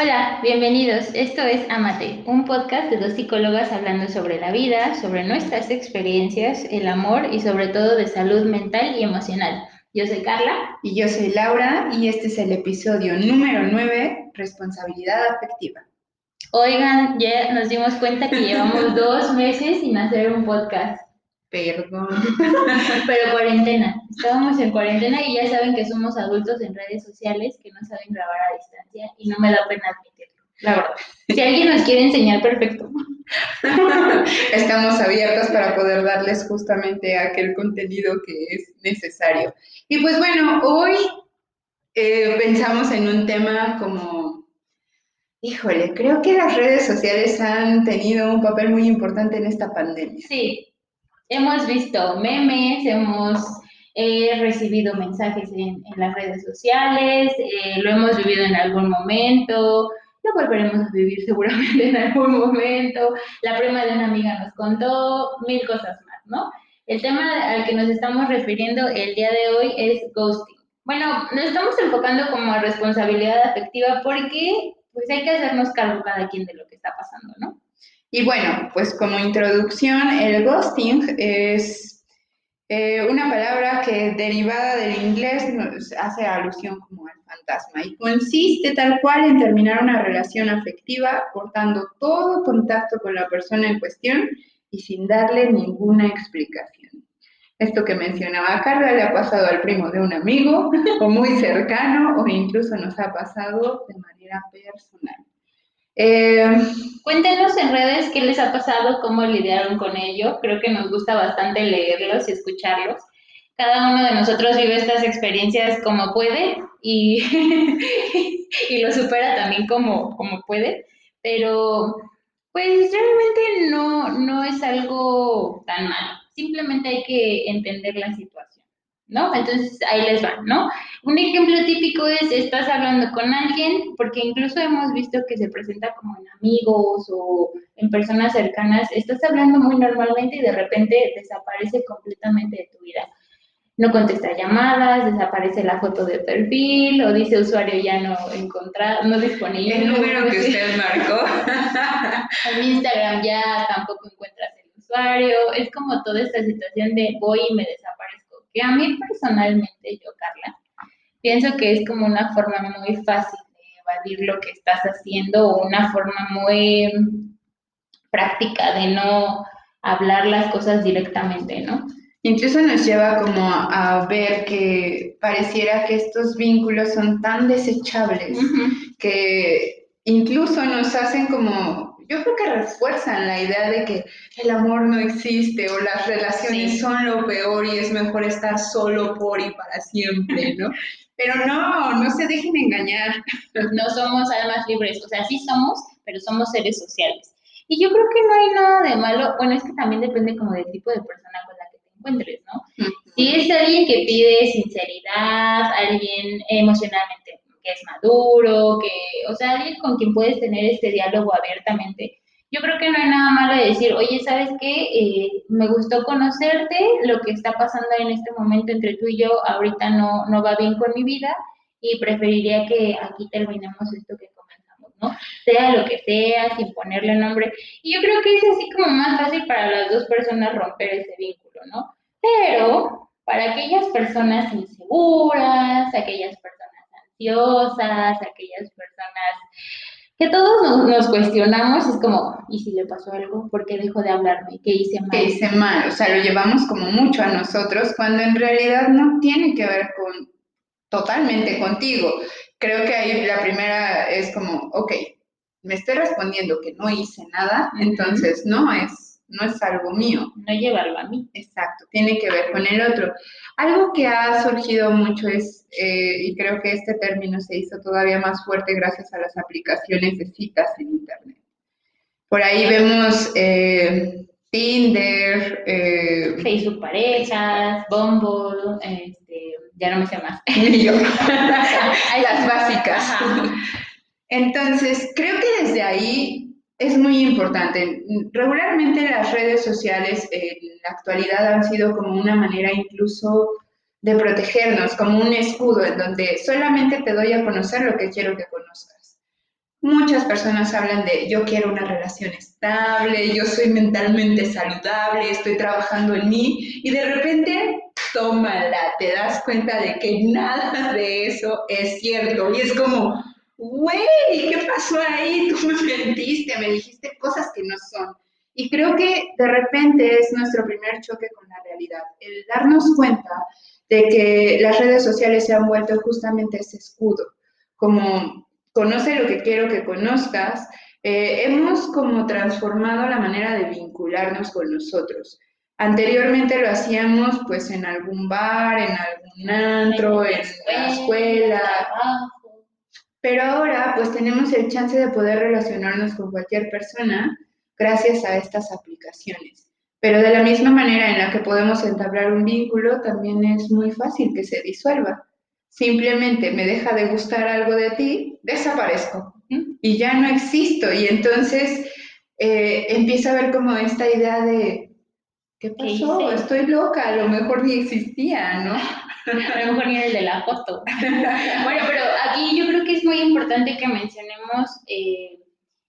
Hola, bienvenidos. Esto es Amate, un podcast de dos psicólogas hablando sobre la vida, sobre nuestras experiencias, el amor y sobre todo de salud mental y emocional. Yo soy Carla. Y yo soy Laura y este es el episodio número 9, responsabilidad afectiva. Oigan, ya nos dimos cuenta que llevamos dos meses sin hacer un podcast. Perdón. Pero cuarentena. Estábamos en cuarentena y ya saben que somos adultos en redes sociales que no saben grabar a distancia y no me da pena admitirlo. La verdad. Si alguien nos quiere enseñar, perfecto. Estamos abiertos para poder darles justamente aquel contenido que es necesario. Y pues bueno, hoy eh, pensamos en un tema como, híjole, creo que las redes sociales han tenido un papel muy importante en esta pandemia. Sí, hemos visto memes, hemos eh, recibido mensajes en, las redes sociales, eh, lo hemos vivido en algún momento, lo volveremos a vivir seguramente en algún momento, la prima de una amiga nos contó mil cosas más, ¿no? El tema al que nos estamos refiriendo el día de hoy es ghosting. Bueno, nos estamos enfocando como a responsabilidad afectiva porque pues hay que hacernos cargo cada quien de lo que está pasando, ¿no? Y bueno, pues como introducción, el ghosting es eh, una palabra que derivada del inglés hace alusión como al fantasma y consiste tal cual en terminar una relación afectiva cortando todo contacto con la persona en cuestión y sin darle ninguna explicación. Esto que mencionaba Carla le ha pasado al primo de un amigo o muy cercano o incluso nos ha pasado de manera personal. Eh, Cuéntenos en redes qué les ha pasado, cómo lidiaron con ello. Creo que nos gusta bastante leerlos y escucharlos. Cada uno de nosotros vive estas experiencias como puede y, y lo supera también como, como puede, pero pues realmente no, no es algo tan malo. Simplemente hay que entender la situación. ¿No? Entonces ahí les va, ¿no? Un ejemplo típico es, estás hablando con alguien, porque incluso hemos visto que se presenta como en amigos o en personas cercanas, estás hablando muy normalmente y de repente desaparece completamente de tu vida. No contesta llamadas, desaparece la foto de perfil o dice usuario ya no encontrado, no disponible. El número que usted marcó. en Instagram ya tampoco encuentras el usuario. Es como toda esta situación de voy y me desaparezco que a mí personalmente, yo, Carla, pienso que es como una forma muy fácil de evadir lo que estás haciendo o una forma muy práctica de no hablar las cosas directamente, ¿no? Incluso nos lleva como a, ver que pareciera que estos vínculos son tan desechables que incluso nos hacen como yo creo que refuerzan la idea de que el amor no existe o las relaciones son lo peor y es mejor estar solo por y para siempre, ¿no? Pero no, no se dejen engañar. No somos almas libres, o sea, sí somos, pero somos seres sociales. Y yo creo que no hay nada de malo, bueno, es que también depende como del tipo de persona con la que te encuentres, ¿no? Si es alguien que pide sinceridad, alguien emocionalmente es maduro, que, o sea, alguien con quien puedes tener este diálogo abiertamente. Yo creo que no hay nada malo de decir, oye, ¿sabes qué? Eh, me gustó conocerte, lo que está pasando en este momento entre tú y yo ahorita no, no va bien con mi vida y preferiría que aquí terminemos esto que comenzamos, ¿no? Sea lo que sea, sin ponerle nombre. Y yo creo que es así como más fácil para las dos personas romper ese vínculo, ¿no? Pero para aquellas personas inseguras, aquellas personas aquellas personas que todos nos, cuestionamos, es como, ¿y si le pasó algo? ¿Por qué dejó de hablarme? ¿Qué hice mal? ¿Qué hice mal? O sea, lo llevamos como mucho a nosotros cuando en realidad no tiene que ver con totalmente contigo. Creo que ahí la primera es como, ok, me estoy respondiendo que no hice nada, entonces no es no es algo mío. No llevarlo a mí. Exacto, tiene que ver con el otro. Algo que ha surgido mucho es, eh, y creo que este término se hizo todavía más fuerte gracias a las aplicaciones de citas en Internet. Por ahí vemos eh, Tinder, eh, Facebook Parejas, Bumble, este, ya no me sé más. las básicas. Entonces, creo que desde ahí es muy importante. Regularmente las redes sociales en la actualidad han sido como una manera incluso de protegernos, como un escudo en donde solamente te doy a conocer lo que quiero que conozcas. Muchas personas hablan de yo quiero una relación estable, yo soy mentalmente saludable, estoy trabajando en mí y de repente, tómala, te das cuenta de que nada de eso es cierto y es como, güey, ¿qué pasó ahí? Tú me mentiste, me dijiste cosas que no son. Y creo que de repente es nuestro primer choque con la realidad, el darnos cuenta de que las redes sociales se han vuelto justamente ese escudo, como conoce lo que quiero que conozcas, eh, hemos como transformado la manera de vincularnos con nosotros. Anteriormente lo hacíamos pues en algún bar, en algún antro, en la escuela, pero ahora pues tenemos el chance de poder relacionarnos con cualquier persona gracias a estas aplicaciones. Pero de la misma manera en la que podemos entablar un vínculo, también es muy fácil que se disuelva simplemente me deja de gustar algo de ti, desaparezco y ya no existo. Y entonces eh, empieza a ver como esta idea de, ¿qué pasó? Estoy loca, a lo mejor ni existía, ¿no? A lo mejor ni el de la foto. bueno, pero aquí yo creo que es muy importante que mencionemos eh,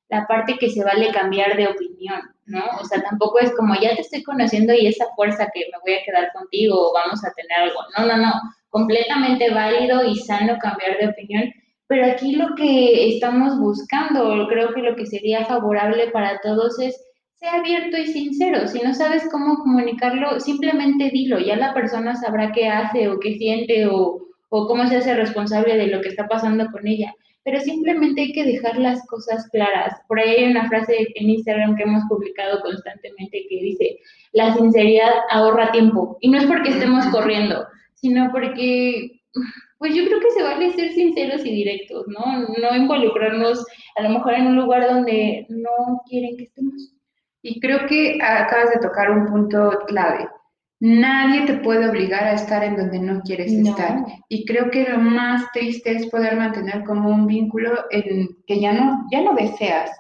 la parte que se vale cambiar de opinión, ¿no? O sea, tampoco es como ya te estoy conociendo y esa fuerza que me voy a quedar contigo o vamos a tener algo. No, no, no completamente válido y sano cambiar de opinión, pero aquí lo que estamos buscando, creo que lo que sería favorable para todos es ser abierto y sincero. Si no sabes cómo comunicarlo, simplemente dilo, ya la persona sabrá qué hace o qué siente o, o cómo se hace responsable de lo que está pasando con ella. Pero simplemente hay que dejar las cosas claras. Por ahí hay una frase en Instagram que hemos publicado constantemente que dice, la sinceridad ahorra tiempo. Y no es porque estemos corriendo, sino porque, pues yo creo que se vale ser sinceros y directos, ¿no? No involucrarnos a lo mejor en un lugar donde no quieren que estemos. Y creo que acabas de tocar un punto clave. Nadie te puede obligar a estar en donde no quieres estar. Y creo que lo más triste es poder mantener como un vínculo en que ya no, ya no deseas.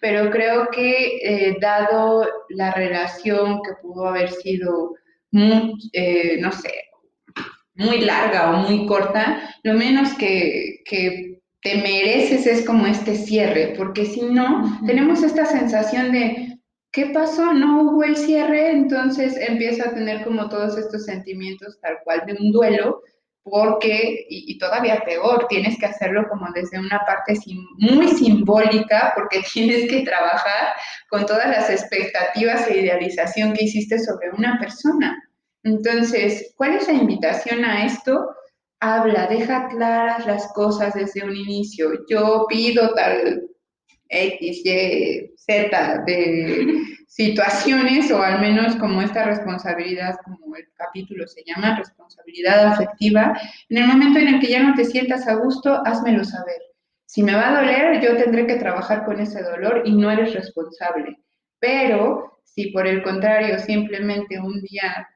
Pero creo que eh, dado la relación que pudo haber sido, muy, eh, no sé, muy larga o muy corta, lo menos que, te mereces es como este cierre, porque si no, tenemos esta sensación de, ¿qué pasó? No hubo el cierre, entonces empiezo a tener como todos estos sentimientos tal cual de un duelo, porque, y, todavía peor, tienes que hacerlo como desde una parte muy simbólica, porque tienes que trabajar con todas las expectativas e idealización que hiciste sobre una persona. Entonces, ¿cuál es la invitación a esto? Habla, deja claras las cosas desde un inicio. Yo pido tal X, Y, Z de situaciones o al menos como esta responsabilidad, como el capítulo se llama, responsabilidad afectiva. En el momento en el que ya no te sientas a gusto, házmelo saber. Si me va a doler, yo tendré que trabajar con ese dolor y no eres responsable. Pero si por el contrario simplemente un día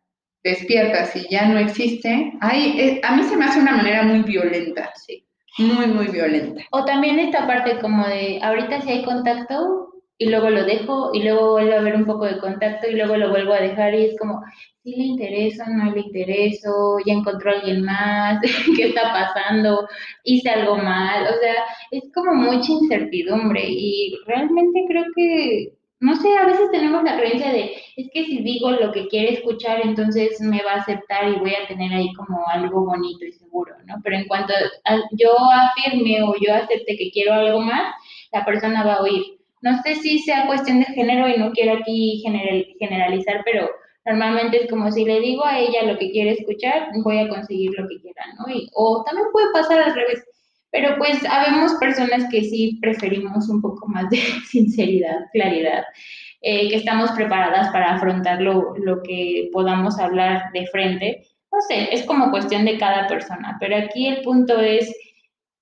despiertas y ya no existe, eh, a mí se me hace una manera muy violenta, sí, muy, muy violenta. O también esta parte como de, ahorita si hay contacto y luego lo dejo y luego vuelvo a ver un poco de contacto y luego lo vuelvo a dejar y es como, si le intereso, no le intereso, ya encontró a alguien más, ¿qué está pasando? Hice algo mal, o sea, es como mucha incertidumbre y realmente creo que no sé, a veces tenemos la creencia de, es que si digo lo que quiere escuchar, entonces me va a aceptar y voy a tener ahí como algo bonito y seguro, ¿no? Pero en cuanto yo afirme o yo acepte que quiero algo más, la persona va a oír. No sé si sea cuestión de género y no quiero aquí generalizar, pero normalmente es como si le digo a ella lo que quiere escuchar, voy a conseguir lo que quiera, ¿no? Y, o también puede pasar al revés pero pues habemos personas que sí preferimos un poco más de sinceridad, claridad, eh, que estamos preparadas para afrontar lo, lo que podamos hablar de frente. No sé, es como cuestión de cada persona, pero aquí el punto es,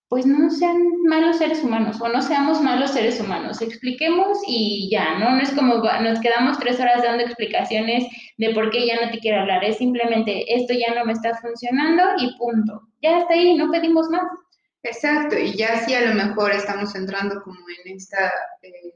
pues no sean malos seres humanos o no seamos malos seres humanos, expliquemos y ya, ¿no? No es como nos quedamos tres horas dando explicaciones de por qué ya no te quiero hablar, es simplemente esto ya no me está funcionando y punto. Ya está ahí, no pedimos más. Exacto, y ya sí a lo mejor estamos entrando como en esta eh,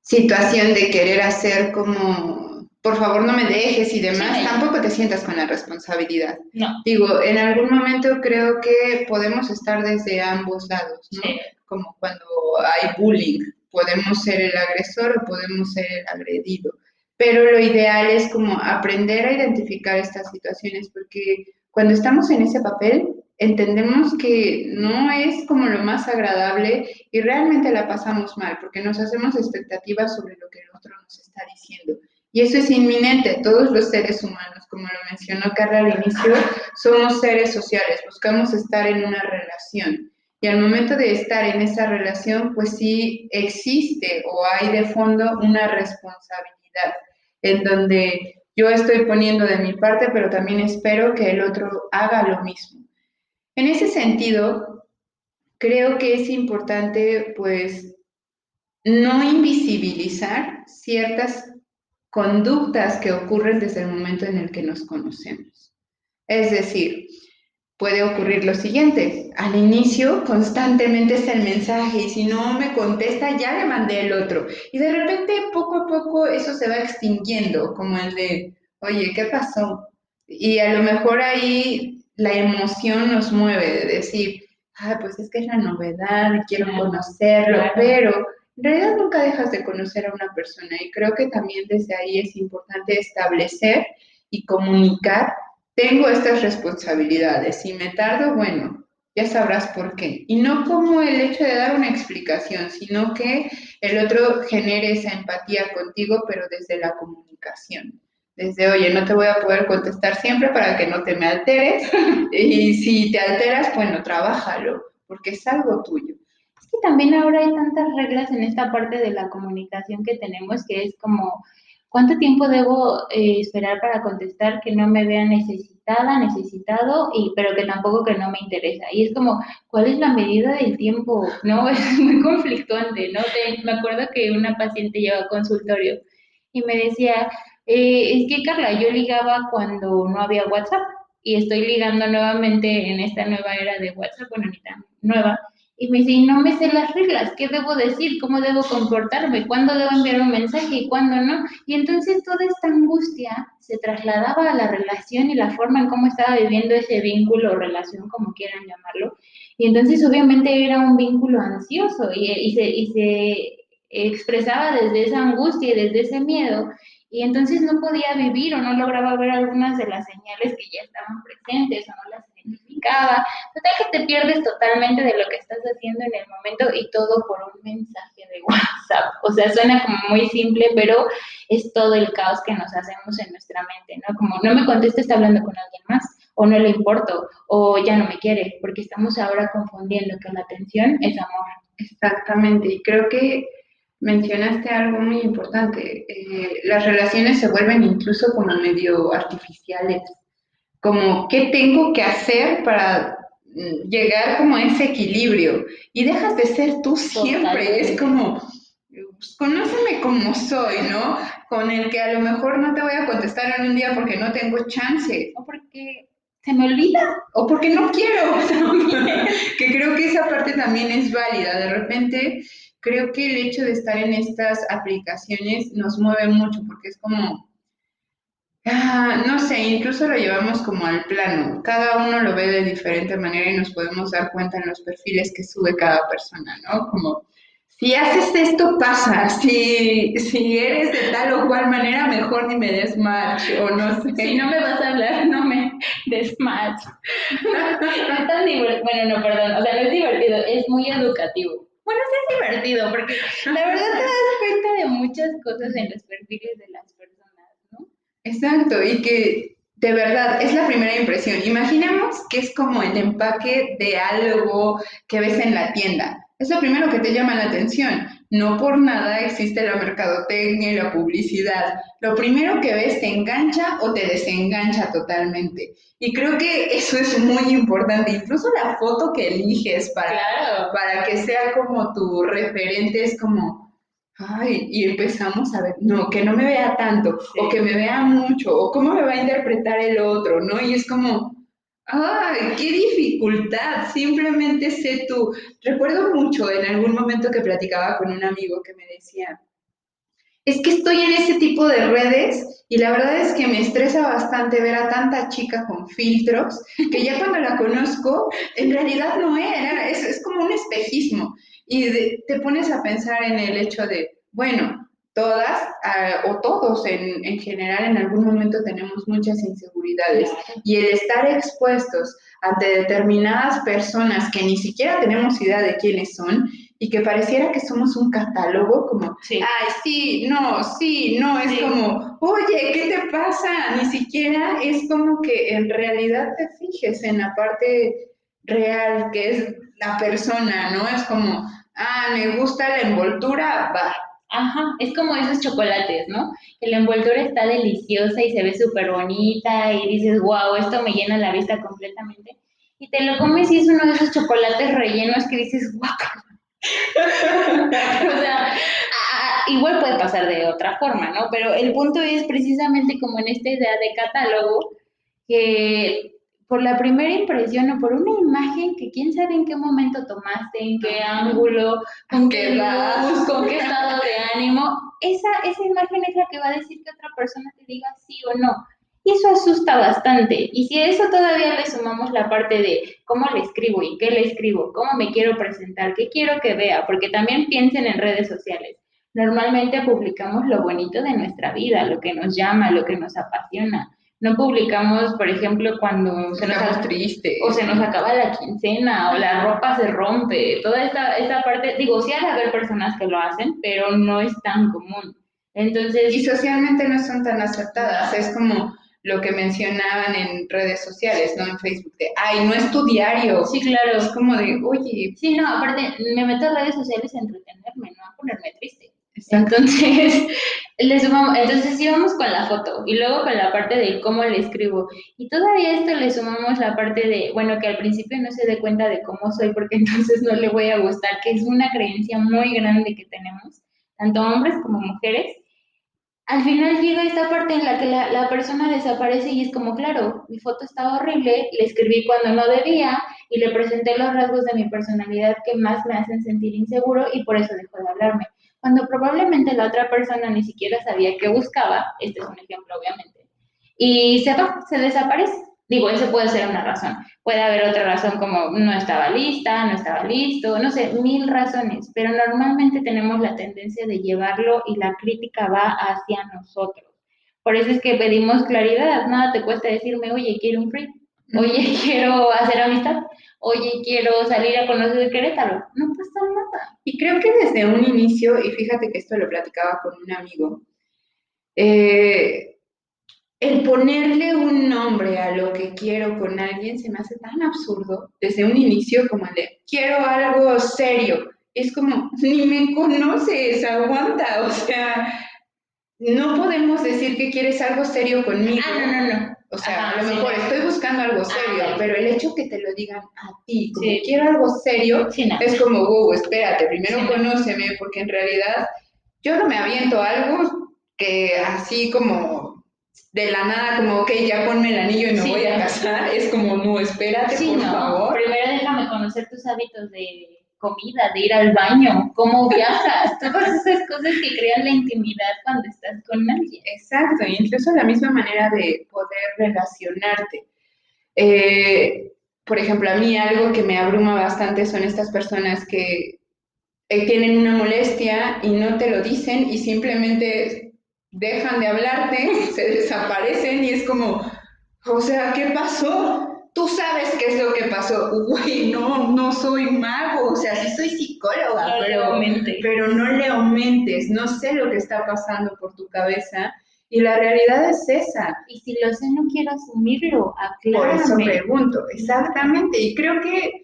situación de querer hacer como, por favor no me dejes y demás, tampoco te sientas con la responsabilidad. No. Digo, en algún momento creo que podemos estar desde ambos lados, ¿no? como cuando hay bullying, podemos ser el agresor o podemos ser el agredido, pero lo ideal es como aprender a identificar estas situaciones porque cuando estamos en ese papel entendemos que no es como lo más agradable y realmente la pasamos mal porque nos hacemos expectativas sobre lo que el otro nos está diciendo. Y eso es inminente. Todos los seres humanos, como lo mencionó Carla al inicio, somos seres sociales, buscamos estar en una relación. Y al momento de estar en esa relación, pues sí existe o hay de fondo una responsabilidad en donde yo estoy poniendo de mi parte, pero también espero que el otro haga lo mismo. En ese sentido, creo que es importante pues no invisibilizar ciertas conductas que ocurren desde el momento en el que nos conocemos. Es decir, puede ocurrir lo siguiente, al inicio constantemente es el mensaje y si no me contesta ya le mandé el otro y de repente poco a poco eso se va extinguiendo, como el de, oye, ¿qué pasó? Y a lo mejor ahí la emoción nos mueve de decir, ah, pues es que es la novedad, quiero conocerlo, pero en realidad nunca dejas de conocer a una persona y creo que también desde ahí es importante establecer y comunicar, tengo estas responsabilidades, si me tardo, bueno, ya sabrás por qué. Y no como el hecho de dar una explicación, sino que el otro genere esa empatía contigo, pero desde la comunicación. Desde, oye, no te voy a poder contestar siempre para que no te me alteres. y si te alteras, bueno, trabájalo, porque es algo tuyo también ahora hay tantas reglas en esta parte de la comunicación que tenemos que es como, ¿cuánto tiempo debo eh, esperar para contestar que no me vea necesitada, necesitado, y, pero que tampoco que no me interesa? Y es como, ¿cuál es la medida del tiempo? ¿No? Es muy conflictuante, ¿no? me acuerdo que una paciente lleva a consultorio y me decía, eh, es que Carla, yo ligaba cuando no había WhatsApp y estoy ligando nuevamente en esta nueva era de WhatsApp, bueno, ahorita nueva, y me dice, no me sé las reglas, ¿qué debo decir? ¿Cómo debo comportarme? ¿Cuándo debo enviar un mensaje y cuándo no? Y entonces toda esta angustia se trasladaba a la relación y la forma en cómo estaba viviendo ese vínculo o relación, como quieran llamarlo. Y entonces obviamente era un vínculo ansioso y se expresaba desde esa angustia y desde ese miedo y entonces no podía vivir o no lograba ver algunas de las señales que ya estaban presentes o no las identificaba. Total que te pierdes totalmente de lo que estás haciendo en el momento y todo por un mensaje de WhatsApp. O sea, suena como muy simple, pero es todo el caos que nos hacemos en nuestra mente, ¿no? Como no me contesta, está hablando con alguien más, o no le importo, o ya no me quiere, porque estamos ahora confundiendo que la atención es amor. Exactamente, y creo que mencionaste algo muy importante. Eh, las relaciones se vuelven incluso como medio artificiales. Como, ¿qué tengo que hacer para mm, llegar como a ese equilibrio? Y dejas de ser tú siempre. Es como, pues, conóceme como soy, ¿no? Con el que a lo mejor no te voy a contestar en un día porque no tengo chance. O porque se me olvida. O porque no quiero. que creo que esa parte también es válida. De repente creo que el hecho de estar en estas aplicaciones nos mueve mucho porque es como, ah, no sé, incluso lo llevamos como al plano. Cada uno lo ve de diferente manera y nos podemos dar cuenta en los perfiles que sube cada persona, ¿no? Como, si haces esto, pasa. Si, si eres de tal o cual manera, mejor ni me des match o no sé. Si no me vas a hablar, no me des match. bueno, no, perdón, o sea, no es divertido, es muy educativo bueno, sí es divertido, porque la verdad te das cuenta de muchas cosas en los perfiles de las personas, ¿no? Exacto, y que de verdad es la primera impresión. Imaginemos que es como el empaque de algo que ves en la tienda. Es lo primero que te llama la atención. No por nada existe la mercadotecnia y la publicidad. Lo primero que ves te engancha o te desengancha totalmente. Y creo que eso es muy importante. Incluso la foto que eliges para, para que sea como tu referente es como, ay, y empezamos a ver, no, que no me vea tanto, o que me vea mucho, o cómo me va a interpretar el otro, ¿no? Y es como, ¡Ay, qué dificultad! Simplemente sé tú. Recuerdo mucho en algún momento que platicaba con un amigo que me decía, es que estoy en ese tipo de redes y la verdad es que me estresa bastante ver a tanta chica con filtros que ya cuando la conozco, en realidad no era, es, es como un espejismo. Y te pones a pensar en el hecho de, bueno, todas ah, o todos en, en, general en algún momento tenemos muchas inseguridades. Y el estar expuestos ante determinadas personas que ni siquiera tenemos idea de quiénes son y que pareciera que somos un catálogo como, ay, sí, no, sí, no, es como, oye, ¿qué te pasa? Ni siquiera es como que en realidad te fijes en la parte real que es la persona, ¿no? Es como, ah, me gusta la envoltura, va, Ajá, es como esos chocolates, ¿no? Que la envoltura está deliciosa y se ve súper bonita y dices, wow, esto me llena la vista completamente. Y te lo comes y es uno de esos chocolates rellenos que dices, wow. o sea, igual puede pasar de otra forma, ¿no? Pero el punto es precisamente como en esta idea de catálogo, que por la primera impresión o por una imagen que quién sabe en qué momento tomaste, en qué ángulo, con qué luz, con qué estado de ánimo, esa, esa imagen es la que va a decir que otra persona te diga sí o no. Y eso asusta bastante. Y si a eso todavía le sumamos la parte de cómo le escribo y qué le escribo, cómo me quiero presentar, qué quiero que vea, porque también piensen en redes sociales. Normalmente publicamos lo bonito de nuestra vida, lo que nos llama, lo que nos apasiona no publicamos, por ejemplo, cuando se nos, triste. o se nos acaba la quincena o la ropa se rompe. Toda esta, esta parte, digo, sí hay haber personas que lo hacen, pero no es tan común. Entonces, y socialmente no son tan aceptadas. Es como lo que mencionaban en redes sociales, ¿no? En Facebook, de, ay, no es tu diario. Sí, claro. Es como de, oye. Sí, no, aparte, me meto a redes sociales a entretenerme, no a ponerme triste. Entonces, le sumamos, entonces íbamos con la foto y luego con la parte de cómo le escribo. Y todavía esto le sumamos la parte de, bueno, que al principio no se dé cuenta de cómo soy porque entonces no le voy a gustar, que es una creencia muy grande que tenemos, tanto hombres como mujeres. Al final llega esta parte en la que la, la persona desaparece y es como, claro, mi foto estaba horrible, le escribí cuando no debía y le presenté los rasgos de mi personalidad que más me hacen sentir inseguro y por eso dejó de hablarme cuando probablemente la otra persona ni siquiera sabía qué buscaba, este es un ejemplo obviamente, y se va, se desaparece. Digo, ese puede ser una razón. Puede haber otra razón como no estaba lista, no estaba listo, no sé, mil razones, pero normalmente tenemos la tendencia de llevarlo y la crítica va hacia nosotros. Por eso es que pedimos claridad, nada te cuesta decirme, oye, quiero un free, oye, quiero hacer amistad, oye, quiero salir a conocer Querétaro. No pasa nada. Y creo que desde un inicio, y fíjate que esto lo platicaba con un amigo, eh, el ponerle un nombre a lo que quiero con alguien se me hace tan absurdo desde un inicio como el de quiero algo serio. Es como, ni me conoces, aguanta, o sea, no podemos decir que quieres algo serio conmigo. Ah, no, no, no. O sea, a lo mejor estoy buscando algo serio, pero el hecho que te lo digan a ti, como quiero algo serio, es como, wow, espérate, primero conóceme, porque en realidad yo no me aviento algo que así como de la nada, como, ok, ya ponme el anillo y me voy a casar, es como, no, espérate, por favor. Primero déjame conocer tus hábitos de comida, de ir al baño, cómo viajas, todas esas cosas que crean la intimidad cuando estás con alguien. Exacto, y incluso la misma manera de poder relacionarte. Eh, por ejemplo, a mí algo que me abruma bastante son estas personas que eh, tienen una molestia y no te lo dicen y simplemente dejan de hablarte, se desaparecen y es como, o sea, ¿qué pasó? Tú sabes qué es lo que pasó. Güey, no, no soy mago, o sea, sí soy psicóloga, pero, pero no le aumentes, no sé lo que está pasando por tu cabeza. Y la realidad es esa. Y si lo sé, no quiero asumirlo, aclárame. Por eso pregunto, exactamente. Y creo que,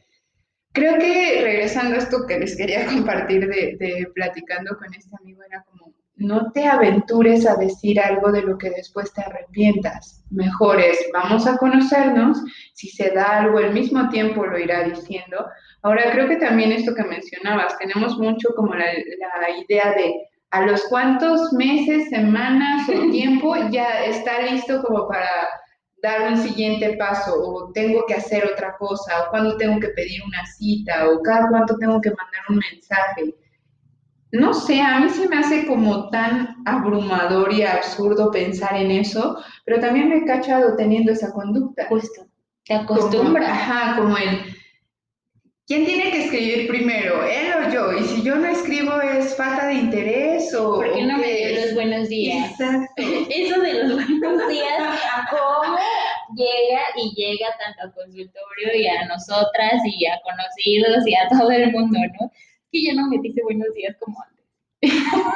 creo que regresando a esto que les quería compartir de, de platicando con este amigo, era como, no te aventures a decir algo de lo que después te arrepientas. Mejor es, vamos a conocernos, si se da algo al mismo tiempo lo irá diciendo. Ahora creo que también esto que mencionabas, tenemos mucho como la, idea de a los cuantos meses, semanas o tiempo ya está listo como para dar un siguiente paso o tengo que hacer otra cosa o cuándo tengo que pedir una cita o cada cuánto tengo que mandar un mensaje no sé, a mí se me hace como tan abrumador y absurdo pensar en eso, pero también me he cachado teniendo esa conducta. Justo, te acostumbras. ajá, como el, ¿quién tiene que escribir primero, él o yo? Y si yo no escribo, ¿es falta de interés o...? ¿Por qué no me dio los buenos días? Exacto. Eso de los buenos días, cómo llega y llega tanto al consultorio y a nosotras y a conocidos y a todo el mundo, ¿no? Que ya no me dice buenos días como antes.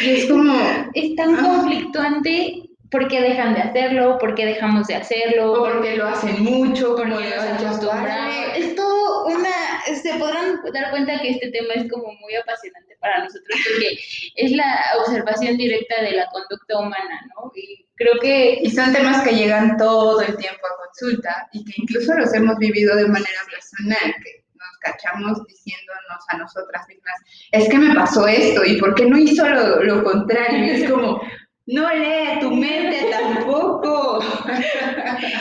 Y es como, Es tan Ah. conflictuante porque dejan de hacerlo, porque dejamos de hacerlo, o porque lo hacen mucho, como porque nos "Ay, ya acostumbramos. párale". Es todo una, se podrán dar cuenta que este tema es como muy apasionante para nosotros porque es la observación directa de la conducta humana, ¿no? Y creo que Y son temas que llegan todo el tiempo a consulta y que incluso los hemos vivido de manera personal, que cachamos diciéndonos a nosotras mismas, es que me pasó esto y por qué no hizo lo, lo contrario. Y es como, no lee tu mente tampoco.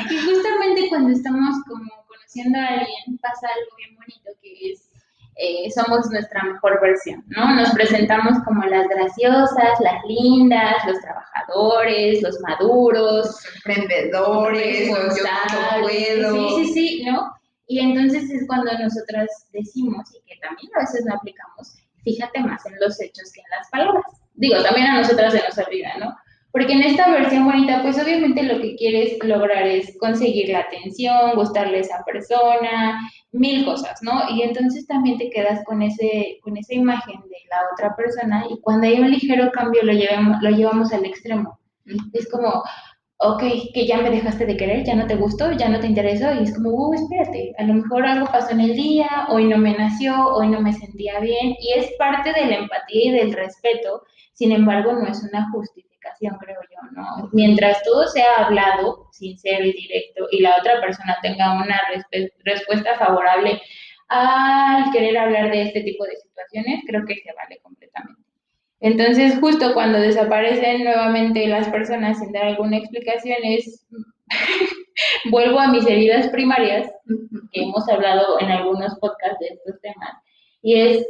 Y justamente cuando estamos como conociendo a alguien, pasa algo bien bonito que es, eh, somos nuestra mejor versión, ¿no? Nos presentamos como las graciosas, las lindas, los trabajadores, los maduros, Los emprendedores, los yo no puedo. Sí, sí, sí, ¿no? Y entonces es cuando nosotras decimos, y que también a veces no aplicamos, fíjate más en los hechos que en las palabras. Digo, también a nosotras se nos olvida, ¿no? Porque en esta versión bonita, pues obviamente lo que quieres lograr es conseguir la atención, gustarle a esa persona, mil cosas, ¿no? Y entonces también te quedas con, ese, con esa imagen de la otra persona y cuando hay un ligero cambio lo llevamos, lo llevamos al extremo. Es como, ok, que ya me dejaste de querer, ya no te gustó, ya no te interesó, y es como, uh, espérate, a lo mejor algo pasó en el día, hoy no me nació, hoy no me sentía bien, y es parte de la empatía y del respeto, sin embargo, no es una justificación, creo yo, ¿no? Mientras todo sea hablado, sincero y directo, y la otra persona tenga una respuesta favorable al querer hablar de este tipo de situaciones, creo que se vale completamente. Entonces, justo cuando desaparecen nuevamente las personas sin dar alguna explicación, es, vuelvo a mis heridas primarias, que hemos hablado en algunos podcasts de estos temas, y es,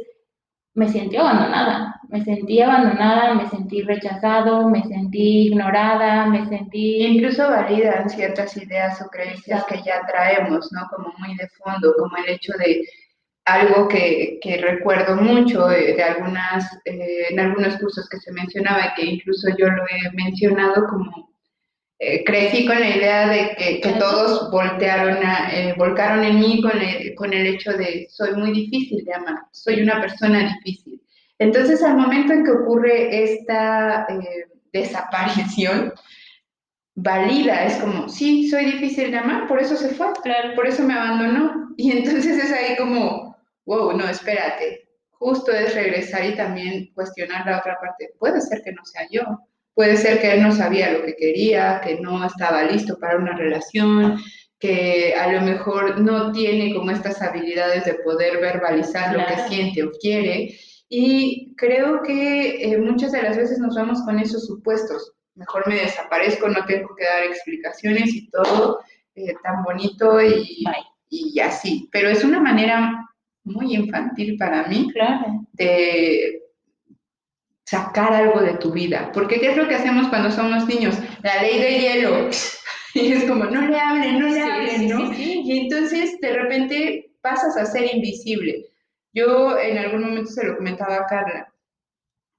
me sentí abandonada, me sentí abandonada, me sentí rechazado, me sentí ignorada, me sentí... incluso validan ciertas ideas o creencias que ya traemos, ¿no? Como muy de fondo, como el hecho de algo que, que recuerdo mucho eh, de algunas, eh, en algunos cursos que se mencionaba y que incluso yo lo he mencionado como eh, crecí con la idea de que, que todos voltearon a, eh, volcaron en mí con el, con el hecho de soy muy difícil de amar, soy una persona difícil. Entonces, al momento en que ocurre esta eh, desaparición, valida, es como, sí, soy difícil de amar, por eso se fue, Claro, por eso me abandonó. Y entonces es ahí como, wow, no, espérate, justo es regresar y también cuestionar la otra parte. Puede ser que no sea yo, puede ser que él no sabía lo que quería, que no estaba listo para una relación, que a lo mejor no tiene como estas habilidades de poder verbalizar lo que siente o quiere. Y creo que eh, muchas de las veces nos vamos con esos supuestos. Mejor me desaparezco, no tengo que dar explicaciones y todo eh, tan bonito y así. Pero es una manera muy infantil para mí Claro. de sacar algo de tu vida. Porque ¿qué es lo que hacemos cuando somos niños? La ley del hielo. Y es como, no le hablen, no le Sí, hablen, ¿no? sí, sí. Y entonces de repente pasas a ser invisible. Yo en algún momento se lo comentaba a Carla.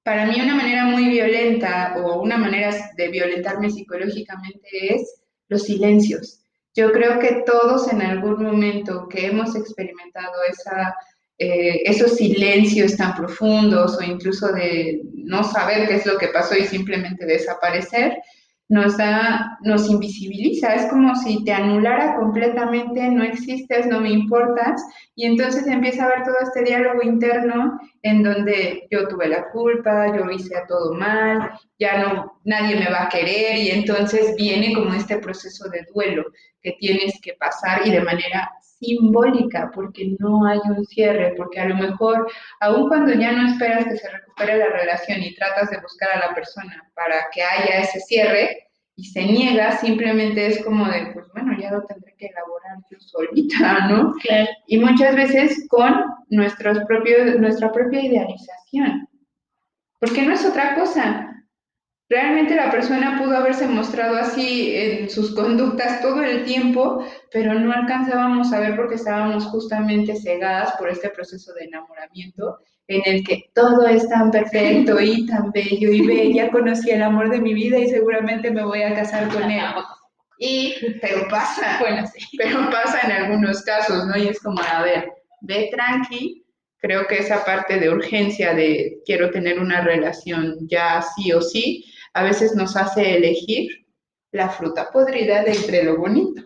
Para mí una manera muy violenta o una manera de violentarme psicológicamente es los silencios. Yo creo que todos en algún momento que hemos experimentado esa, eh, esos silencios tan profundos o incluso de no saber qué es lo que pasó y simplemente desaparecer, nos da, nos invisibiliza, es como si te anulara completamente, no existes, no me importas, y entonces empieza a haber todo este diálogo interno en donde yo tuve la culpa, yo hice todo mal, ya no, nadie me va a querer, y entonces viene como este proceso de duelo que tienes que pasar y de manera simbólica, porque no hay un cierre, porque a lo mejor, aun cuando ya no esperas que se recupere la relación y tratas de buscar a la persona para que haya ese cierre y se niega, simplemente es como de, pues bueno, ya lo tendré que elaborar yo solita, ¿no? Claro. Y muchas veces con nuestros propios, nuestra propia idealización, porque no es otra cosa. Realmente la persona pudo haberse mostrado así en sus conductas todo el tiempo, pero no alcanzábamos a ver porque estábamos justamente cegadas por este proceso de enamoramiento en el que todo es tan perfecto y tan bello y bella, conocí el amor de mi vida y seguramente me voy a casar con él. Y, pero pasa, bueno, sí. pero pasa en algunos casos, ¿no? Y es como, a ver, ve tranqui, creo que esa parte de urgencia de quiero tener una relación ya sí o sí, a veces nos hace elegir la fruta podrida de entre lo bonito.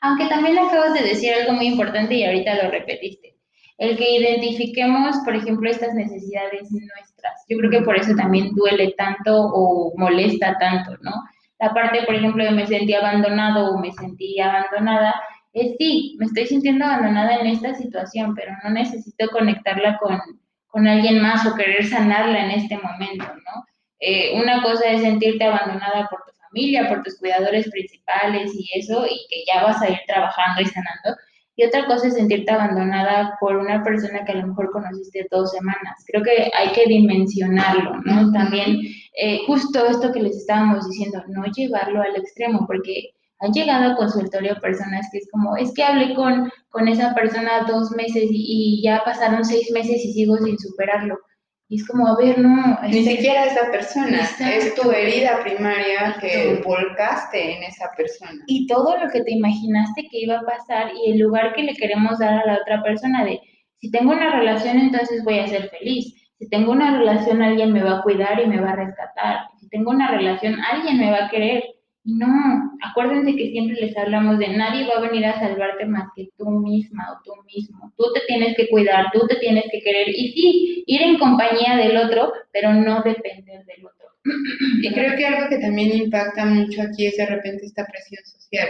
Aunque también acabas de decir algo muy importante y ahorita lo repetiste, el que identifiquemos, por ejemplo, estas necesidades nuestras. Yo creo que por eso también duele tanto o molesta tanto, ¿no? La parte, por ejemplo, de me sentí abandonado o me sentí abandonada, es sí, me estoy sintiendo abandonada en esta situación, pero no necesito conectarla con, con alguien más o querer sanarla en este momento, ¿no? Eh, una cosa es sentirte abandonada por tu familia, por tus cuidadores principales y eso, y que ya vas a ir trabajando y sanando. Y otra cosa es sentirte abandonada por una persona que a lo mejor conociste dos semanas. Creo que hay que dimensionarlo, ¿no? También, eh, justo esto que les estábamos diciendo, no llevarlo al extremo, porque han llegado a consultorio personas que es como, es que hablé con, con esa persona dos meses y, ya pasaron seis meses y sigo sin superarlo. Y es como, a ver, no. Ni este siquiera esa persona, es tu herida primaria que volcaste en esa persona. Y todo lo que te imaginaste que iba a pasar y el lugar que le queremos dar a la otra persona de, si tengo una relación, entonces voy a ser feliz. Si tengo una relación, alguien me va a cuidar y me va a rescatar. Si tengo una relación, alguien me va a querer. No, acuérdense que siempre les hablamos de nadie va a venir a salvarte más que tú misma o tú mismo. Tú te tienes que cuidar, tú te tienes que querer y sí, ir en compañía del otro, pero no depender del otro. Y creo que algo que también impacta mucho aquí es de repente esta presión social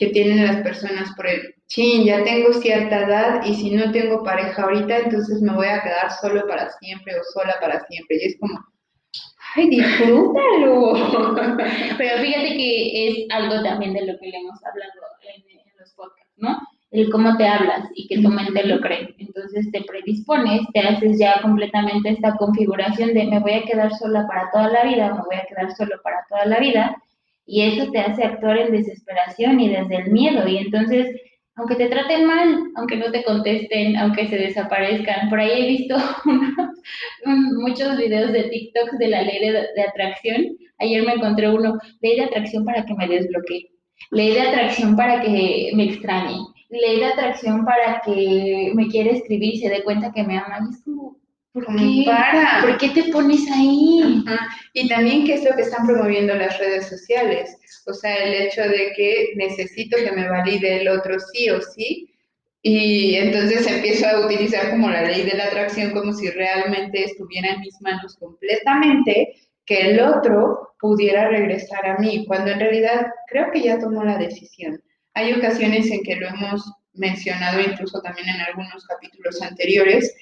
que tienen las personas por el chin, ya tengo cierta edad y si no tengo pareja ahorita, entonces me voy a quedar solo para siempre o sola para siempre. Y es como, ¡Ay, disfrútalo! Pero fíjate que es algo también de lo que le hemos hablado en, los podcasts, ¿no? El cómo te hablas y que tu mente lo cree. Entonces te predispones, te haces ya completamente esta configuración de me voy a quedar sola para toda la vida, me voy a quedar solo para toda la vida, y eso te hace actuar en desesperación y desde el miedo. Y entonces aunque te traten mal, aunque no te contesten, aunque se desaparezcan. Por ahí he visto muchos videos de TikTok de la ley de, atracción. Ayer me encontré uno, ley de atracción para que me desbloquee, ley de atracción para que me extrañe, ley de atracción para que me quiera escribir y se dé cuenta que me ama. Y es como, ¿por qué? Para. ¿Por qué te pones ahí? Y también qué es lo que están promoviendo las redes sociales o sea, el hecho de que necesito que me valide el otro sí o sí. Y entonces empiezo a utilizar como la ley de la atracción como si realmente estuviera en mis manos completamente, que el otro pudiera regresar a mí, cuando en realidad creo que ya tomó la decisión. Hay ocasiones en que lo hemos mencionado incluso también en algunos capítulos anteriores,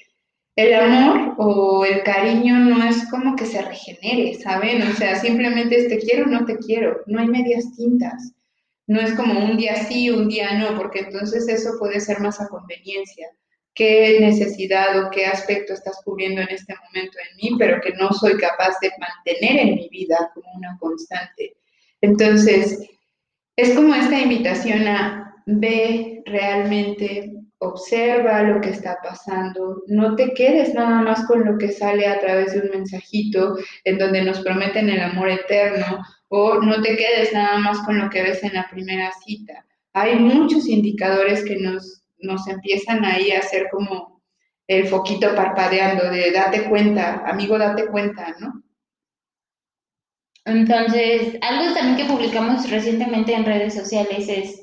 el amor o el cariño no es como que se regenere, ¿saben? O sea, simplemente es te quiero o no te quiero, no hay medias tintas. No es como un día sí, un día no, porque entonces eso puede ser más a conveniencia. ¿Qué necesidad o qué aspecto estás cubriendo en este momento en mí, pero que no soy capaz de mantener en mi vida como una constante? Entonces, es como esta invitación a ver realmente observa lo que está pasando, no te quedes nada más con lo que sale a través de un mensajito en donde nos prometen el amor eterno o no te quedes nada más con lo que ves en la primera cita. Hay muchos indicadores que nos, nos empiezan ahí a hacer como el foquito parpadeando de date cuenta, amigo, date cuenta, ¿no? Entonces, algo también que publicamos recientemente en redes sociales es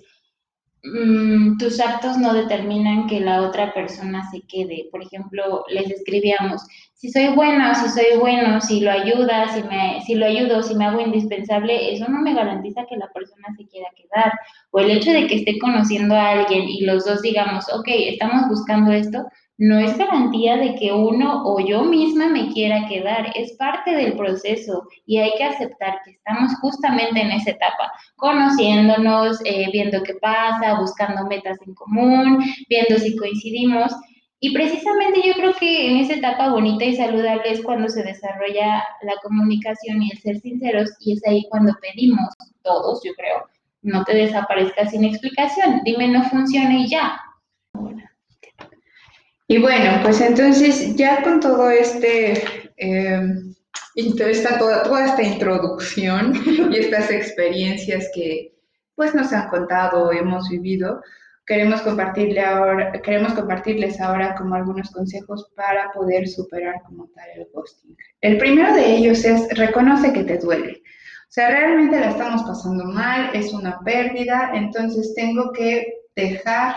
Mm, tus actos no determinan que la otra persona se quede. Por ejemplo, les escribíamos, si soy buena, si soy bueno, si lo ayuda, si, me, si lo ayudo, si me hago indispensable, eso no me garantiza que la persona se quiera quedar. O el hecho de que esté conociendo a alguien y los dos digamos, ok, estamos buscando esto, no es garantía de que uno o yo misma me quiera quedar, es parte del proceso y hay que aceptar que estamos justamente en esa etapa, conociéndonos, eh, viendo qué pasa, buscando metas en común, viendo si coincidimos. Y precisamente yo creo que en esa etapa bonita y saludable es cuando se desarrolla la comunicación y el ser sinceros y es ahí cuando pedimos, todos yo creo, no te desaparezcas sin explicación, dime no funciona y ya. Y bueno, pues entonces ya con todo este, eh, toda, toda esta introducción y estas experiencias que pues nos han contado, hemos vivido, queremos, compartirle ahora, queremos compartirles ahora como algunos consejos para poder superar como tal el ghosting. El primero de ellos es reconoce que te duele. O sea, realmente la estamos pasando mal, es una pérdida, entonces tengo que dejar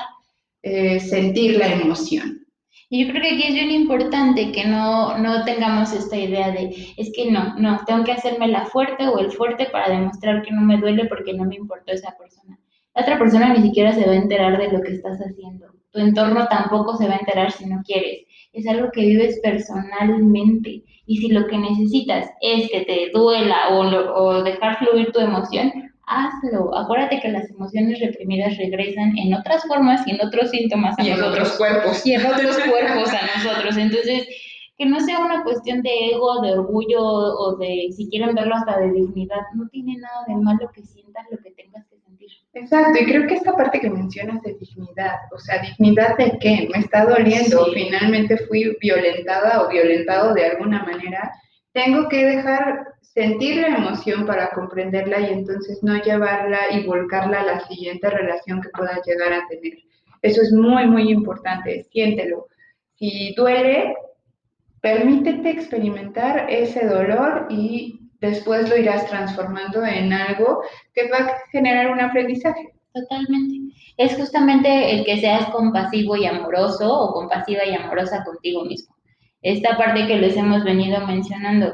eh, sentir la emoción. Y yo creo que aquí es bien importante que no, no tengamos esta idea de, es que no, no, tengo que hacerme la fuerte o el fuerte para demostrar que no me duele porque no me importó esa persona. La otra persona ni siquiera se va a enterar de lo que estás haciendo. Tu entorno tampoco se va a enterar si no quieres. Es algo que vives personalmente. Y si lo que necesitas es que te duela o, o dejar fluir tu emoción, hazlo. Acuérdate que las emociones reprimidas regresan en otras formas y en otros síntomas a y en otros cuerpos. Y en otros cuerpos a nosotros. Entonces, que no sea una cuestión de ego, de orgullo o de, si quieren verlo hasta de dignidad. No tiene nada de malo que sientas lo que tengas que sentir. Exacto, y creo que esta parte que mencionas de dignidad, o sea, dignidad de qué, me está doliendo, finalmente fui violentada o violentado de alguna manera, tengo que dejar sentir la emoción para comprenderla y entonces no llevarla y volcarla a la siguiente relación que pueda llegar a tener. Eso es muy, muy importante, siéntelo. Si duele, permítete experimentar ese dolor y después lo irás transformando en algo que va a generar un aprendizaje. Totalmente. Es justamente el que seas compasivo y amoroso o compasiva y amorosa contigo mismo. Esta parte que les hemos venido mencionando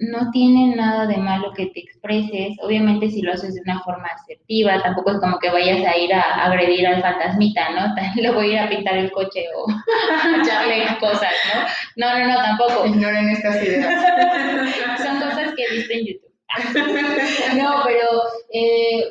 no tiene nada de malo que te expreses, obviamente si lo haces de una forma asertiva, tampoco es como que vayas a ir a agredir al fantasmita, ¿no? Le voy a ir a pintar el coche o echarle cosas, ¿no? No, no, no, tampoco. Ignoren estas ideas. Son cosas que viste en YouTube. no, pero eh,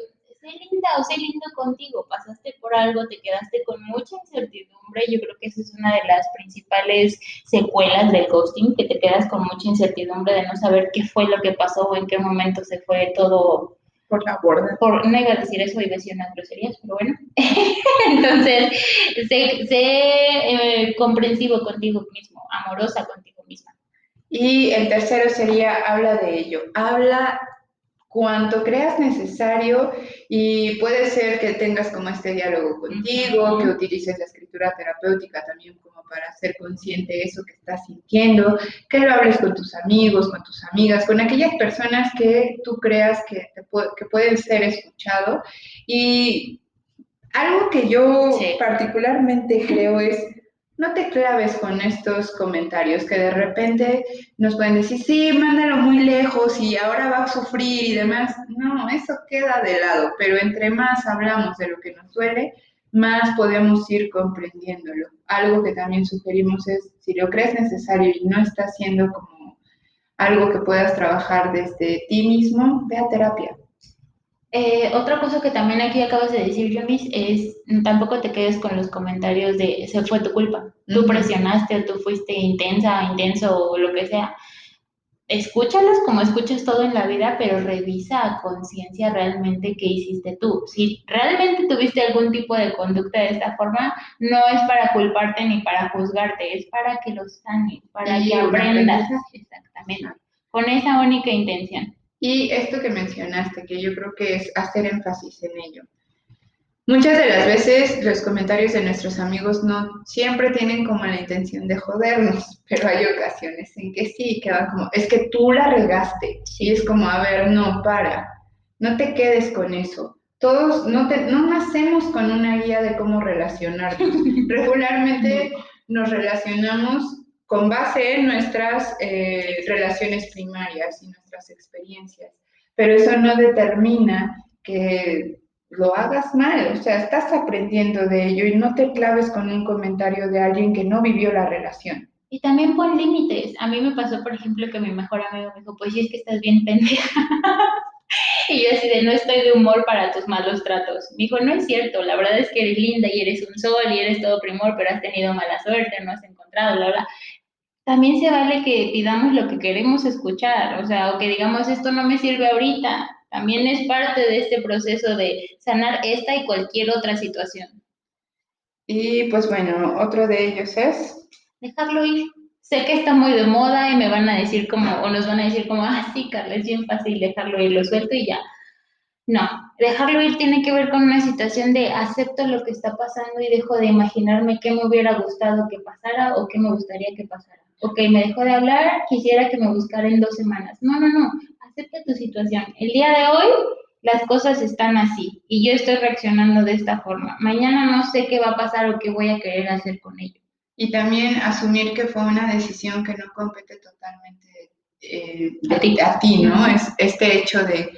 linda o sé lindo contigo, pasaste por algo, te quedaste con mucha incertidumbre, yo creo que esa es una de las principales secuelas del ghosting, que te quedas con mucha incertidumbre de no saber qué fue lo que pasó o en qué momento se fue todo por la borda. Por, no iba a decir eso, iba a decir unas groserías, pero bueno. Entonces, sé, sé eh, comprensivo contigo mismo, amorosa contigo misma. Y el tercero sería, habla de ello. Habla cuanto creas necesario y puede ser que tengas como este diálogo contigo, que utilices la escritura terapéutica también como para ser consciente de eso que estás sintiendo, que lo hables con tus amigos, con tus amigas, con aquellas personas que tú creas que, que pueden ser escuchados. Y algo que yo particularmente creo es no te claves con estos comentarios que de repente nos pueden decir, sí, mándalo muy lejos y ahora va a sufrir y demás. No, eso queda de lado, pero entre más hablamos de lo que nos duele, más podemos ir comprendiéndolo. Algo que también sugerimos es, si lo crees necesario y no está siendo como algo que puedas trabajar desde ti mismo, ve a terapia. Eh, otra cosa que también aquí acabas de decir, Yomis, es tampoco te quedes con los comentarios de se fue tu culpa. Tú presionaste o tú fuiste intensa, intenso o lo que sea. Escúchalos como escuchas todo en la vida, pero revisa a conciencia realmente qué hiciste tú. Si realmente tuviste algún tipo de conducta de esta forma, no es para culparte ni para juzgarte, es para que lo sanes, para que aprendas. Exactamente. Con esa única intención. Y esto que mencionaste, que yo creo que es hacer énfasis en ello. Muchas de las veces los comentarios de nuestros amigos no siempre tienen como la intención de jodernos, pero hay ocasiones en que sí, que van como, es que tú la regaste. Y es como, a ver, no, para, no te quedes con eso. Todos no, te, no nacemos con una guía de cómo relacionarnos. Regularmente nos relacionamos con base en nuestras eh, relaciones primarias y nuestras experiencias. Pero eso no determina que lo hagas mal, o sea, estás aprendiendo de ello y no te claves con un comentario de alguien que no vivió la relación. Y también pon límites. A mí me pasó, por ejemplo, que mi mejor amigo me dijo, pues sí, es que estás bien pendeja. Y yo así de, no estoy de humor para tus malos tratos. Me dijo, no es cierto, la verdad es que eres linda y eres un sol y eres todo primor, pero has tenido mala suerte, no has encontrado, bla, bla. También se vale que pidamos lo que queremos escuchar, o sea, o que digamos, esto no me sirve ahorita. También es parte de este proceso de sanar esta y cualquier otra situación. Y pues bueno, otro de ellos es... Dejarlo ir sé que está muy de moda y me van a decir como, o nos van a decir como, ah, sí, Carla, es bien fácil dejarlo ir, lo suelto y ya. No, dejarlo ir tiene que ver con una situación de acepto lo que está pasando y dejo de imaginarme qué me hubiera gustado que pasara o qué me gustaría que pasara. Ok, me dejó de hablar, quisiera que me buscara en dos semanas. No, no, no, acepta tu situación. El día de hoy las cosas están así y yo estoy reaccionando de esta forma. Mañana no sé qué va a pasar o qué voy a querer hacer con ello y también asumir que fue una decisión que no compete totalmente eh, a, ti. ¿no? Es este hecho de,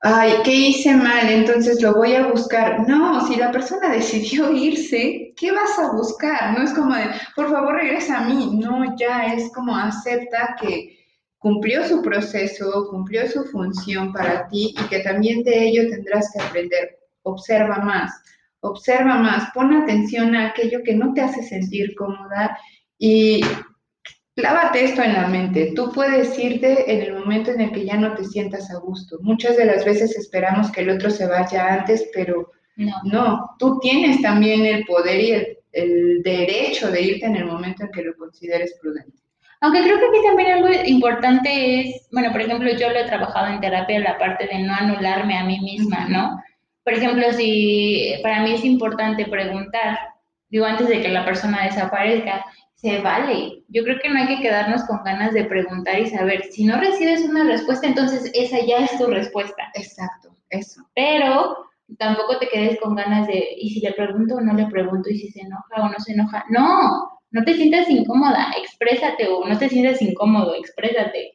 ay, ¿qué hice mal? Entonces lo voy a buscar. No, si la persona decidió irse, ¿qué vas a buscar? No es como de, por favor, regresa a mí. No, ya es como acepta que cumplió su proceso, cumplió su función para ti y que también de ello tendrás que aprender. Observa más observa más, pon atención a aquello que no te hace sentir cómoda y clávate esto en la mente. Tú puedes irte en el momento en el que ya no te sientas a gusto. Muchas de las veces esperamos que el otro se vaya antes, pero no, tú tienes también el poder y el, el derecho de irte en el momento en que lo consideres prudente. Aunque creo que aquí también algo importante es, bueno, por ejemplo, yo lo he trabajado en terapia, la parte de no anularme a mí misma, ¿no? Por ejemplo, si para mí es importante preguntar, digo, antes de que la persona desaparezca, se vale. Yo creo que no hay que quedarnos con ganas de preguntar y saber. Si no recibes una respuesta, entonces esa ya es tu respuesta. Exacto, eso. Pero tampoco te quedes con ganas de, ¿y si le pregunto o no le pregunto? ¿Y si se enoja o no se enoja? No, no te sientas incómoda, exprésate o no te sientas incómodo, exprésate.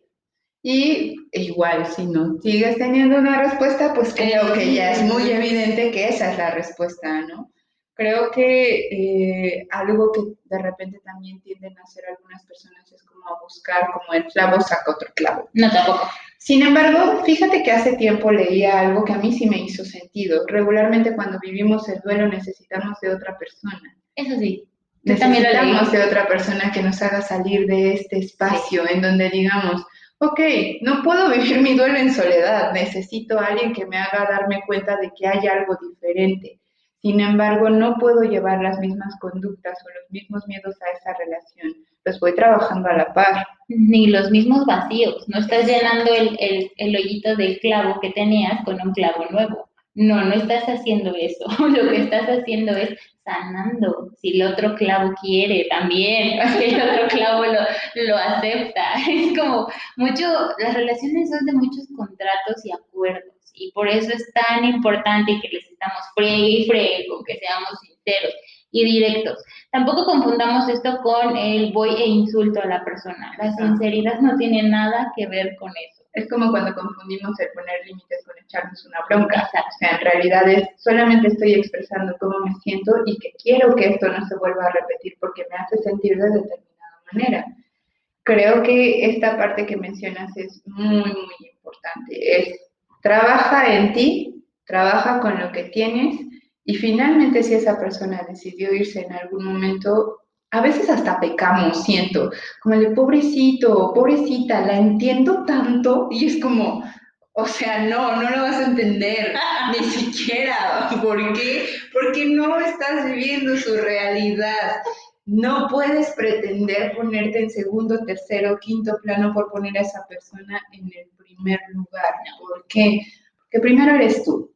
Y igual, si no sigues teniendo una respuesta, pues creo que ya es muy evidente que esa es la respuesta, ¿no? Creo que eh, algo que de repente también tienden a hacer algunas personas es como a buscar como el clavo saca otro clavo. No, tampoco. Sin embargo, fíjate que hace tiempo leía algo que a mí sí me hizo sentido. Regularmente cuando vivimos el duelo necesitamos de otra persona. Eso sí. Necesitamos de otra persona que nos haga salir de este espacio en donde digamos, ok, no puedo vivir mi duelo en soledad, necesito a alguien que me haga darme cuenta de que hay algo diferente. Sin embargo, no puedo llevar las mismas conductas o los mismos miedos a esa relación. Los voy trabajando a la par. Ni los mismos vacíos. No estás llenando el, el, el hoyito del clavo que tenías con un clavo nuevo. No, no estás haciendo eso. Lo que estás haciendo es sanando. Si el otro clavo quiere también, si el otro clavo lo, acepta. Es como mucho, las relaciones son de muchos contratos y acuerdos. Y por eso es tan importante que les estamos fregue y fregue con que seamos sinceros y directos. Tampoco confundamos esto con el voy e insulto a la persona. La sinceridad no tiene nada que ver con eso. Es como cuando confundimos el poner límites con echarnos una bronca. O sea, en realidad es solamente estoy expresando cómo me siento y que quiero que esto no se vuelva a repetir porque me hace sentir de determinada manera. Creo que esta parte que mencionas es muy, muy importante. Es trabaja en ti, trabaja con lo que tienes y finalmente si esa persona decidió irse en algún momento, a veces hasta pecamos, siento, como el pobrecito, pobrecita, la entiendo tanto y es como, o sea, no, no lo vas a entender, ni siquiera. ¿Por qué? Porque no estás viviendo su realidad. No puedes pretender ponerte en segundo, tercero, quinto plano por poner a esa persona en el primer lugar. ¿Por qué? Porque primero eres tú.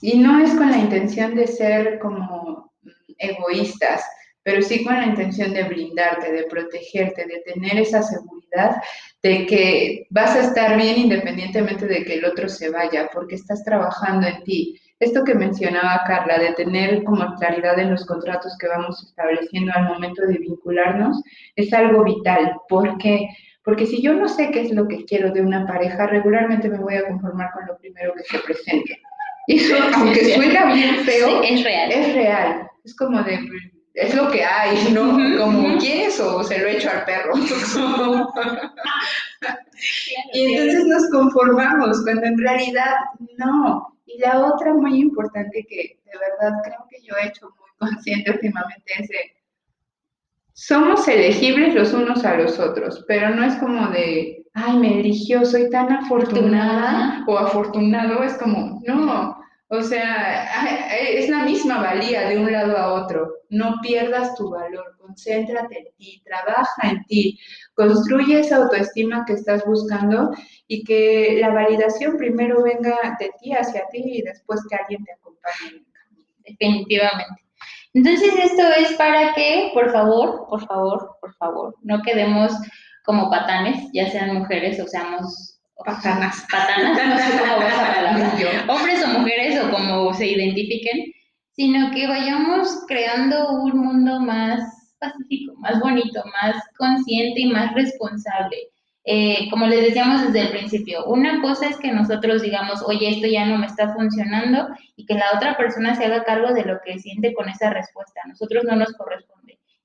Y no es con la intención de ser como egoístas, pero sí con la intención de brindarte, de protegerte, de tener esa seguridad de que vas a estar bien independientemente de que el otro se vaya, porque estás trabajando en ti. Esto que mencionaba Carla, de tener como claridad en los contratos que vamos estableciendo al momento de vincularnos, es algo vital. ¿Por qué? Porque si yo no sé qué es lo que quiero de una pareja, regularmente me voy a conformar con lo primero que se presente. Y eso, aunque suena bien feo, es real. Es real. Es como de, es lo que hay, ¿no? Como, ¿quieres o se lo echo al perro? y entonces nos conformamos, cuando en realidad no. Y la otra muy importante que de verdad creo que yo he hecho muy consciente últimamente es de, somos elegibles los unos a los otros, pero no es como de, ay, me eligió, soy tan afortunada o afortunado, es como, no, o sea, es la misma valía de un lado a otro. No pierdas tu valor, concéntrate en ti, trabaja en ti, construye esa autoestima que estás buscando y que la validación primero venga de ti hacia ti y después que alguien te acompañe. Definitivamente. Entonces esto es para que, por favor, por favor, por favor, no quedemos como patanes, ya sean mujeres o seamos Patanas. Patanas, no sé cómo va esa palabra. Hombres o mujeres o como se identifiquen, sino que vayamos creando un mundo más pacífico, más bonito, más consciente y más responsable. Eh, como les decíamos desde el principio, una cosa es que nosotros digamos, oye, esto ya no me está funcionando y que la otra persona se haga cargo de lo que siente con esa respuesta. Nosotros no nos corresponde.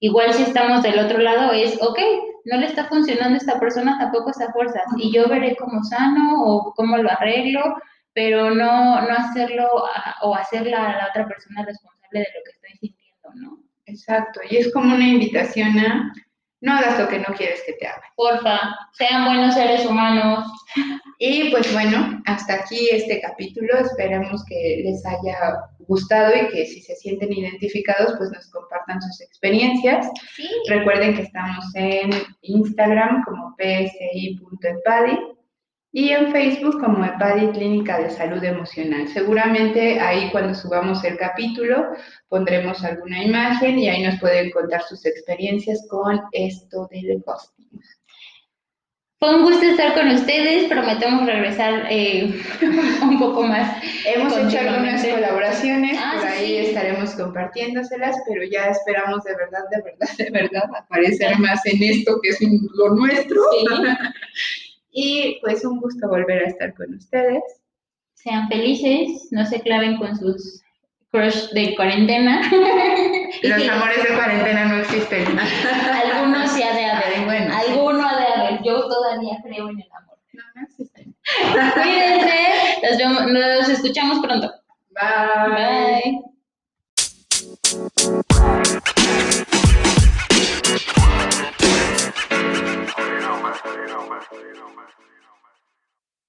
Igual si estamos del otro lado es, ok, no le está funcionando a esta persona tampoco esa fuerza y yo veré cómo sano o cómo lo arreglo, pero no, no hacerlo o hacerla a la otra persona responsable de lo que estoy sintiendo, ¿no? Exacto, y es como una invitación a no hagas lo que no quieres que te hagan. Porfa, sean buenos seres humanos. Y pues bueno, hasta aquí este capítulo. Esperemos que les haya gustado y que si se sienten identificados, pues nos compartan sus experiencias. Recuerden que estamos en Instagram como psi.epadi y en Facebook como EPADI Clínica de Salud Emocional. Seguramente ahí cuando subamos el capítulo pondremos alguna imagen y ahí nos pueden contar sus experiencias con esto del ghosting. Fue un gusto estar con ustedes, prometemos regresar eh, un poco más. Hemos hecho algunas colaboraciones, ah, por ahí estaremos compartiéndoselas, pero ya esperamos de verdad, de verdad, de verdad aparecer más en esto que es lo nuestro. Y pues un gusto volver a estar con ustedes. Sean felices, no se claven con sus crush de cuarentena. Los amores de cuarentena no existen. Algunos sí ha de haber. Bueno, Alguno ha de haber. Yo todavía creo en el amor. No, no existen. Cuídense. Nos, nos escuchamos pronto. Bye. Bye.